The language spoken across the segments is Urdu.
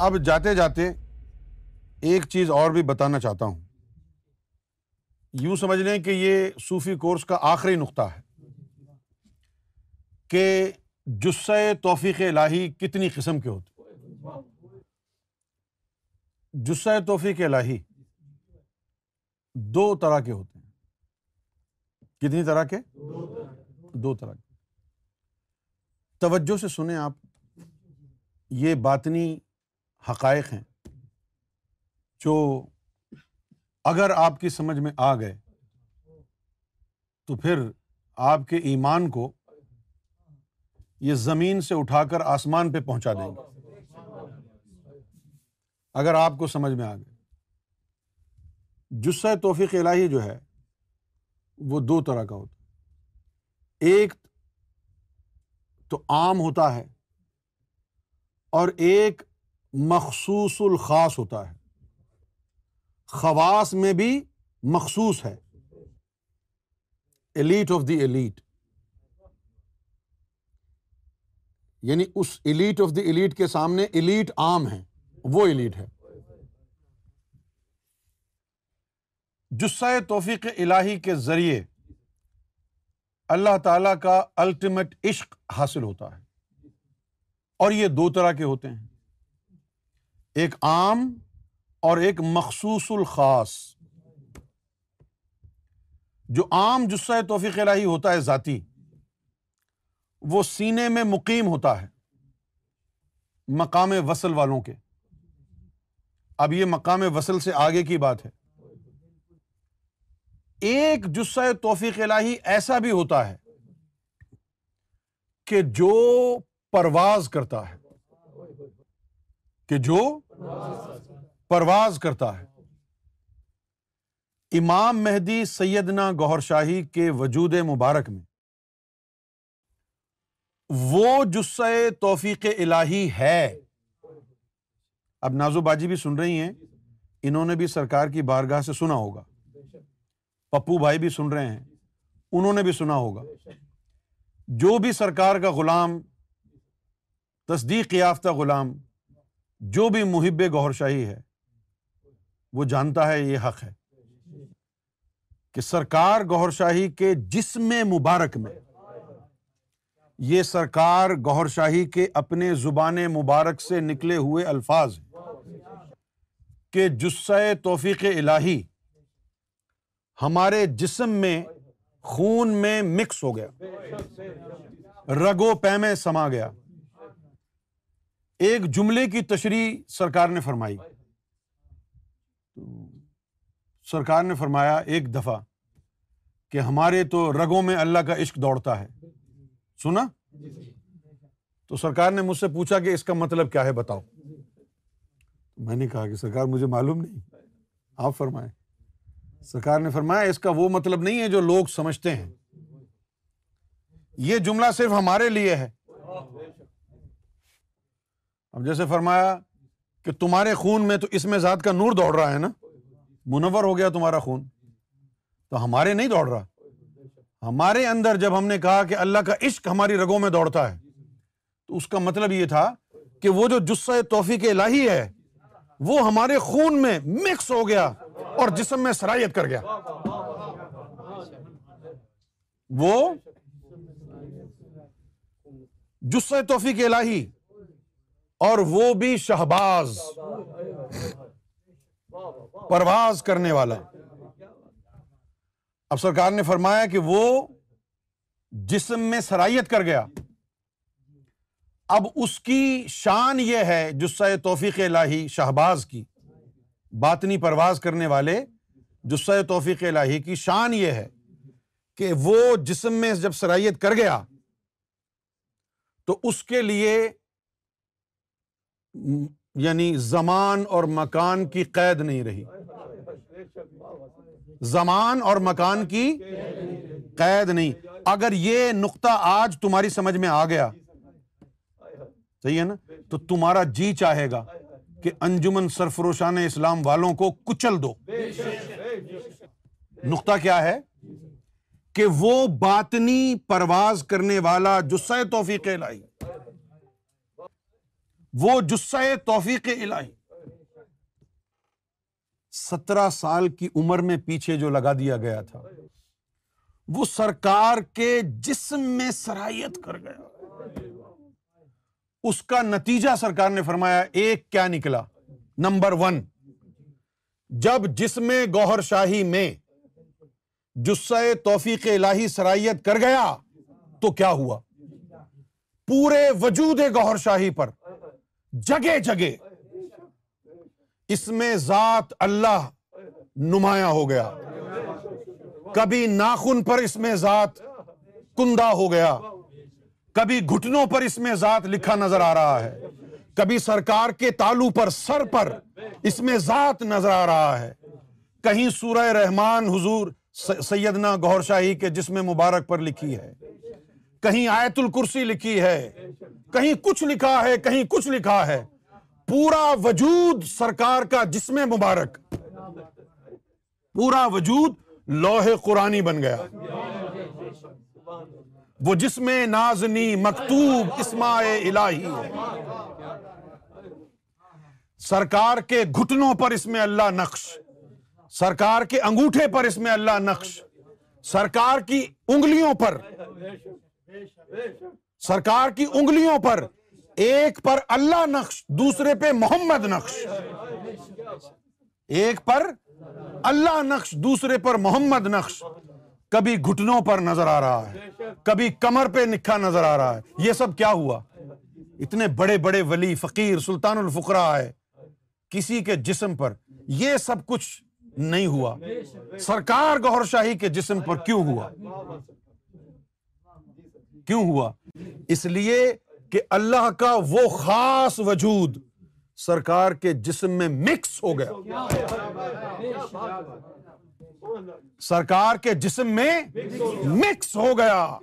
اب جاتے جاتے ایک چیز اور بھی بتانا چاہتا ہوں۔ یوں سمجھ لیں کہ یہ صوفی کورس کا آخری نقطہ ہے کہ جسے توفیق الہی کتنی قسم کے ہوتے جسے توفیق الہی دو طرح کے ہوتے ہیں۔ کتنی طرح کے؟ دو طرح کے۔ توجہ سے سنیں آپ، یہ باطنی حقائق ہیں، جو اگر آپ کی سمجھ میں آ گئے تو پھر آپ کے ایمان کو یہ زمین سے اٹھا کر آسمان پہ پہنچا دیں گے۔ اگر آپ کو سمجھ میں آ گئے جسہ توفیق الہی جو ہے، وہ دو طرح کا ہوتا ہے۔ ایک تو عام ہوتا ہے اور ایک مخصوص الخاص ہوتا ہے۔ خواص میں بھی مخصوص ہے۔ ایلیٹ آف دی ایلیٹ یعنی اس ایلیٹ آف دی ایلیٹ کے سامنے ایلیٹ عام ہے وہ ایلیٹ ہے۔ جسہ توفیق الہی کے ذریعے اللہ تعالی کا الٹیمیٹ عشق حاصل ہوتا ہے۔ اور یہ دو طرح کے ہوتے ہیں۔ ایک عام اور ایک مخصوص الخاص۔ جو عام جسہ توفیق الہی ہوتا ہے ذاتی، وہ سینے میں مقیم ہوتا ہے مقام وصل والوں کے۔ اب یہ مقام وصل سے آگے کی بات ہے۔ ایک جسہ توفیق الہی ایسا بھی ہوتا ہے کہ جو پرواز کرتا ہے۔ کہ جو پرواز کرتا ہے۔ امام مہدی سیدنا گور شاہی کے وجود مبارک میں۔ وہ جسے توفیق الہی ہے۔ اب نازو باجی بھی سن رہی ہیں۔ انہوں نے بھی سرکار کی بارگاہ سے سنا ہوگا۔ پپو بھائی بھی سن رہے ہیں۔ انہوں نے بھی سنا ہوگا۔ جو بھی سرکار کا غلام، تصدیق یافتہ غلام جو بھی محب گور شاہی ہے، وہ جانتا ہے یہ حق ہے کہ سرکار گور شاہی کے جسم مبارک میں، یہ سرکار گور شاہی کے اپنے زبان مبارک سے نکلے ہوئے الفاظ کہ جسے توفیق الہی ہمارے جسم میں خون میں مکس ہو گیا رگو پے میں سما گیا۔ ایک جملے کی تشریح سرکار نے فرمائی۔ سرکار نے فرمایا ایک دفعہ کہ ہمارے تو رگوں میں اللہ کا عشق دوڑتا ہے۔ سنا؟ تو سرکار نے مجھ سے پوچھا کہ اس کا مطلب کیا ہے بتاؤ۔ میں نے کہا کہ سرکار مجھے معلوم نہیں۔ آپ فرمائیں۔ سرکار نے فرمایا اس کا وہ مطلب نہیں ہے جو لوگ سمجھتے ہیں۔ یہ جملہ صرف ہمارے لیے ہے۔ اب جیسے فرمایا کہ تمہارے خون میں تو اس میں ذات کا نور دوڑ رہا ہے نا؟ منور ہو گیا تمہارا خون۔ تو ہمارے نہیں دوڑ رہا۔ ہمارے اندر جب ہم نے کہا کہ اللہ کا عشق ہماری رگوں میں دوڑتا ہے، تو اس کا مطلب یہ تھا کہ وہ جو جسہ توفیق الہی ہے، وہ ہمارے خون میں مکس ہو گیا اور جسم میں سرایت کر گیا۔ وہ جسہ توفیق الہی اور وہ بھی شہباز۔ پرواز کرنے والا۔ اب سرکار نے فرمایا کہ وہ جسم میں سرائیت کر گیا۔ اب اس کی شان یہ ہے جسہ توفیق الہی شہباز کی۔ باطنی پرواز کرنے والے جسہ توفیق الہی کی شان یہ ہے کہ وہ جسم میں جب سرائیت کر گیا تو اس کے لیے یعنی زمان اور مکان کی قید نہیں رہی۔ زمان اور مکان کی قید نہیں۔ اگر یہ نقطہ آج تمہاری سمجھ میں آ گیا، صحیح ہے نا؟ تو تمہارا جی چاہے گا کہ انجمن سرفروشان اسلام والوں کو کچل دو۔ نقطہ کیا ہے؟ کہ وہ باطنی پرواز کرنے والا جو سہ توفیق لائی۔ وہ جسے توفیق الہی۔ سترہ سال کی عمر میں پیچھے جو لگا دیا گیا تھا، وہ سرکار کے جسم میں سرایت کر گیا۔ اس کا نتیجہ سرکار نے فرمایا، ایک کیا نکلا؟ نمبر ون، جب جسم گوہر شاہی میں جسے توفیق الہی سرائیت کر گیا، تو کیا ہوا؟ پورے وجود گوہر شاہی پر جگہ جگہ اس میں ذات اللہ نمایاں ہو گیا۔ کبھی ناخن پر اس میں ذات کندہ ہو گیا۔ کبھی گھٹنوں پر اس میں ذات لکھا نظر آ رہا ہے۔ کبھی سرکار کے تالو پر، سر پر اس میں ذات نظر آ رہا ہے۔ کہیں سورہ رحمان حضور سیدنا گور شاہی کے جسم مبارک پر لکھی ہے۔ کہیں آیت الکرسی لکھی ہے۔ کہیں کچھ لکھا ہے، کہیں کچھ لکھا ہے۔ پورا وجود سرکار کا جسم مبارک۔ پورا وجود لوہ قرآنی بن گیا۔ وہ جسم نازنی مکتوب اسماء الہی ہے۔ سرکار کے گھٹنوں پر اس میں اللہ نقش۔ سرکار کے انگوٹھے پر اس میں اللہ نقش۔ سرکار کی انگلیوں پر۔ سرکار کی انگلیوں پر، ایک پر اللہ نقش، دوسرے پہ محمد نقش۔ ایک پر اللہ نقش، دوسرے پر محمد نقش۔ کبھی گھٹنوں پر نظر آ رہا ہے، کبھی کمر پہ نکھا نظر آ رہا ہے۔ یہ سب کیا ہوا؟ اتنے بڑے بڑے ولی، فقیر، سلطان الفقرا ہے۔ کسی کے جسم پر یہ سب کچھ نہیں ہوا۔ سرکار گور شاہی کے جسم پر کیوں ہوا؟ کیوں ہوا؟ اس لیے کہ اللہ کا وہ خاص وجود سرکار کے جسم میں مکس ہو گیا۔ سرکار کے جسم میں مکس ہو گیا۔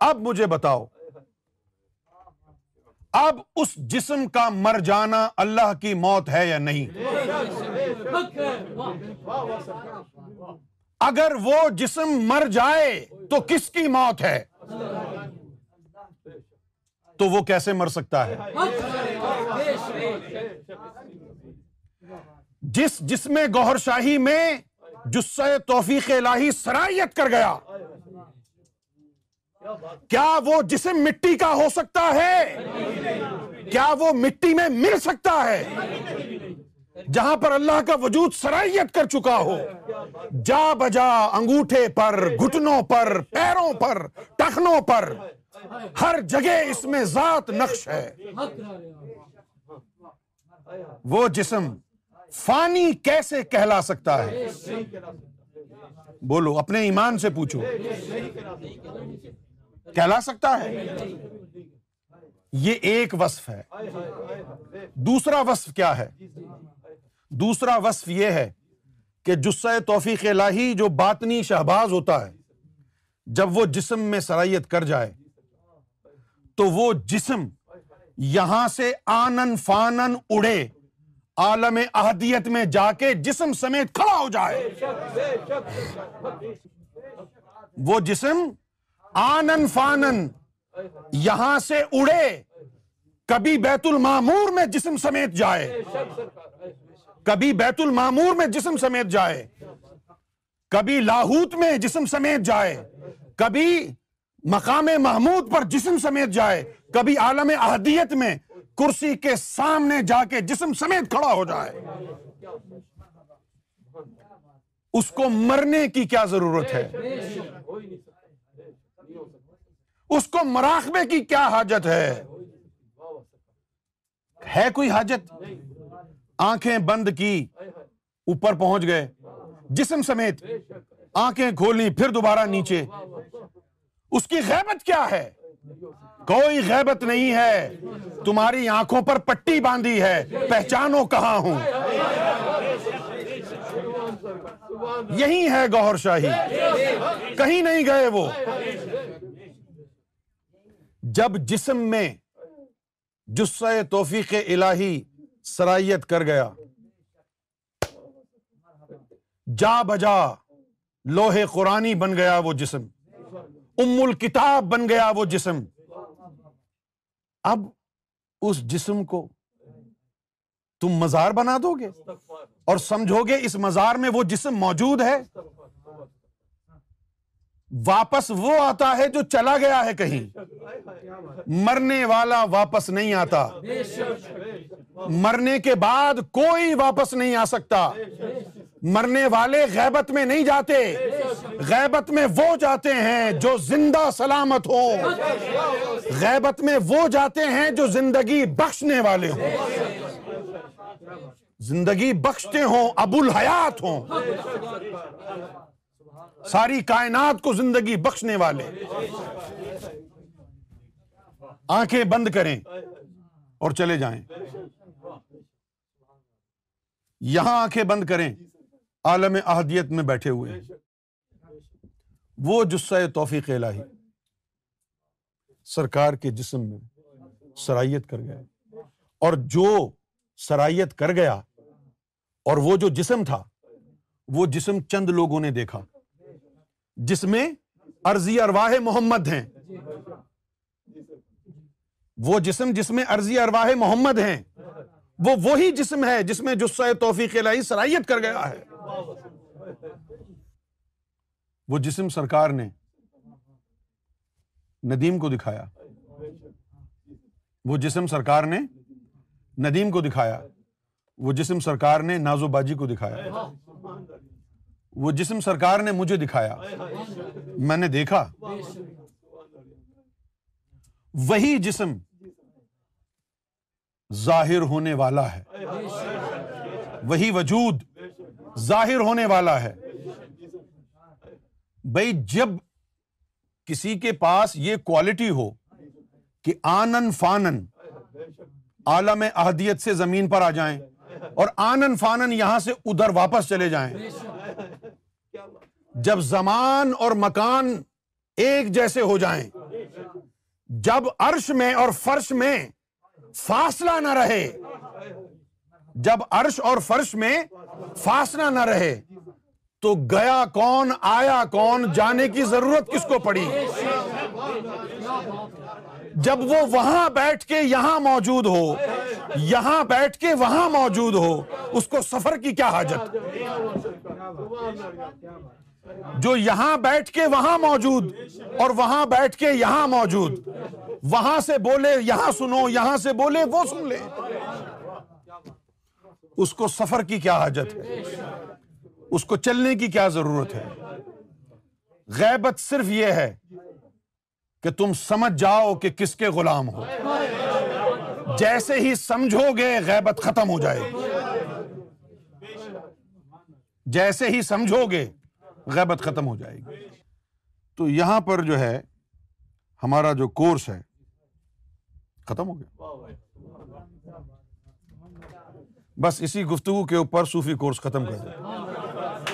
اب مجھے بتاؤ۔ اب اس جسم کا مر جانا اللہ کی موت ہے یا نہیں؟ اگر وہ جسم مر جائے تو کس کی موت ہے؟ تو وہ کیسے مر سکتا ہے؟ جس جس میں گوہر شاہی میں جسے توفیق الہی سرائیت کر گیا، کیا وہ جسم مٹی کا ہو سکتا ہے؟ کیا وہ مٹی میں مل سکتا ہے؟ جہاں پر اللہ کا وجود سرائیت کر چکا ہو، جا بجا انگوٹھے پر، گھٹنوں پر، پیروں پر، ٹخنوں پر ہر جگہ اس میں ذات نقش ہے۔ وہ جسم فانی کیسے کہلا سکتا ہے؟ بولو، اپنے ایمان سے پوچھو۔ کہلا سکتا ہے؟ یہ ایک وصف ہے۔ دوسرا وصف کیا ہے؟ دوسرا وصف یہ ہے کہ جسے توفیق الہی جو باطنی شہباز ہوتا ہے، جب وہ جسم میں سرائیت کر جائے تو وہ جسم یہاں سے آنن فانن اڑے، عالم احدیت میں جا کے جسم سمیت کھڑا ہو جائے۔ وہ جسم آنن فانن یہاں سے اڑے، کبھی بیت المامور میں جسم سمیت جائے۔ کبھی بیت المامور میں جسم سمیت جائے۔ کبھی لاہوت میں جسم سمیت جائے۔ کبھی مقام محمود پر جسم سمیت جائے، کبھی عالم احدیت میں کرسی کے سامنے جا کے جسم سمیت کھڑا ہو جائے۔ اس کو مرنے کی کیا ضرورت ہے؟ اس کو مراقبے کی کیا حاجت ہے؟ ہے کوئی حاجت؟ آنکھیں بند کی، اوپر پہنچ گئے، جسم سمیت آنکھیں کھولی، پھر دوبارہ نیچے۔ اس کی غیبت کیا ہے؟ کوئی غیبت نہیں ہے۔ تمہاری آنکھوں پر پٹی باندھی ہے۔ پہچانو کہاں ہوں۔ یہی ہے گوہر شاہی۔ کہیں نہیں گئے وہ۔ جب جسم میں جسے توفیق الہی سرائیت کر گیا، جا بجا لوہے قرآنی بن گیا وہ جسم۔ ام الکتاب بن گیا وہ جسم۔ اب اس جسم کو تم مزار بنا دو گے اور سمجھو گے اس مزار میں وہ جسم موجود ہے۔ واپس وہ آتا ہے جو چلا گیا ہے کہیں۔ مرنے والا واپس نہیں آتا۔ مرنے کے بعد کوئی واپس نہیں آ سکتا۔ مرنے والے غیبت میں نہیں جاتے۔ غیبت میں وہ جاتے ہیں جو زندہ سلامت ہو غیبت میں وہ جاتے ہیں جو زندگی بخشنے والے ہوں۔ زندگی بخشتے ہوں، ابو الحیات ہوں۔ ساری کائنات کو زندگی بخشنے والے۔ آنکھیں بند کریں اور چلے جائیں۔ یہاں آنکھیں بند کریں۔ عالم احدیت میں بیٹھے ہوئے وہ جسہ توفیق الہی۔ سرکار کے جسم میں سرائیت کر گیا۔ اور جو سرائیت کر گیا اور وہ جو جسم تھا وہ جسم چند لوگوں نے دیکھا۔ جس میں ارضی ارواہ محمد ہیں۔ وہ جسم جس میں ارضی ارواہ محمد ہیں وہ وہی جسم ہے جس میں جسہ توفیق الہی سرائیت کر گیا ہے۔ وہ جسم سرکار نے ندیم کو دکھایا۔ وہ جسم سرکار نے ندیم کو دکھایا۔ وہ جسم سرکار نے نازو باجی کو دکھایا۔ وہ جسم سرکار نے مجھے دکھایا۔ میں نے دیکھا۔ وہی جسم ظاہر ہونے والا ہے۔ وہی وجود ظاہر ہونے والا ہے۔ بھائی جب کسی کے پاس یہ کوالٹی ہو کہ آنن فانن عالم احدیت سے زمین پر آ جائیں اور آنن فانن یہاں سے ادھر واپس چلے جائیں، جب زمان اور مکان ایک جیسے ہو جائیں، جب عرش میں اور فرش میں فاصلہ نہ رہے، جب عرش اور فرش میں فاصلہ نہ رہے تو گیا کون، آیا کون، جانے کی ضرورت کس کو پڑی؟ جب وہ وہاں بیٹھ کے یہاں موجود ہو، یہاں بیٹھ کے وہاں موجود ہو، اس کو سفر کی کیا حاجت؟ جو یہاں بیٹھ کے وہاں موجود اور وہاں بیٹھ کے یہاں موجود، وہاں سے بولے یہاں سنو، یہاں سے بولے وہ سن لے۔ اس کو سفر کی کیا حاجت ہے؟ اس کو چلنے کی کیا ضرورت ہے؟ غیبت صرف یہ ہے کہ تم سمجھ جاؤ کہ کس کے غلام ہو۔ جیسے ہی سمجھو گے، غیبت ختم ہو جائے گی۔ جیسے ہی سمجھو گے، غیبت ختم ہو جائے گی۔ تو یہاں پر جو ہے، ہمارا جو کورس ہے، ختم ہو گیا۔ بس اسی گفتگو کے اوپر صوفی کورس ختم کر دیا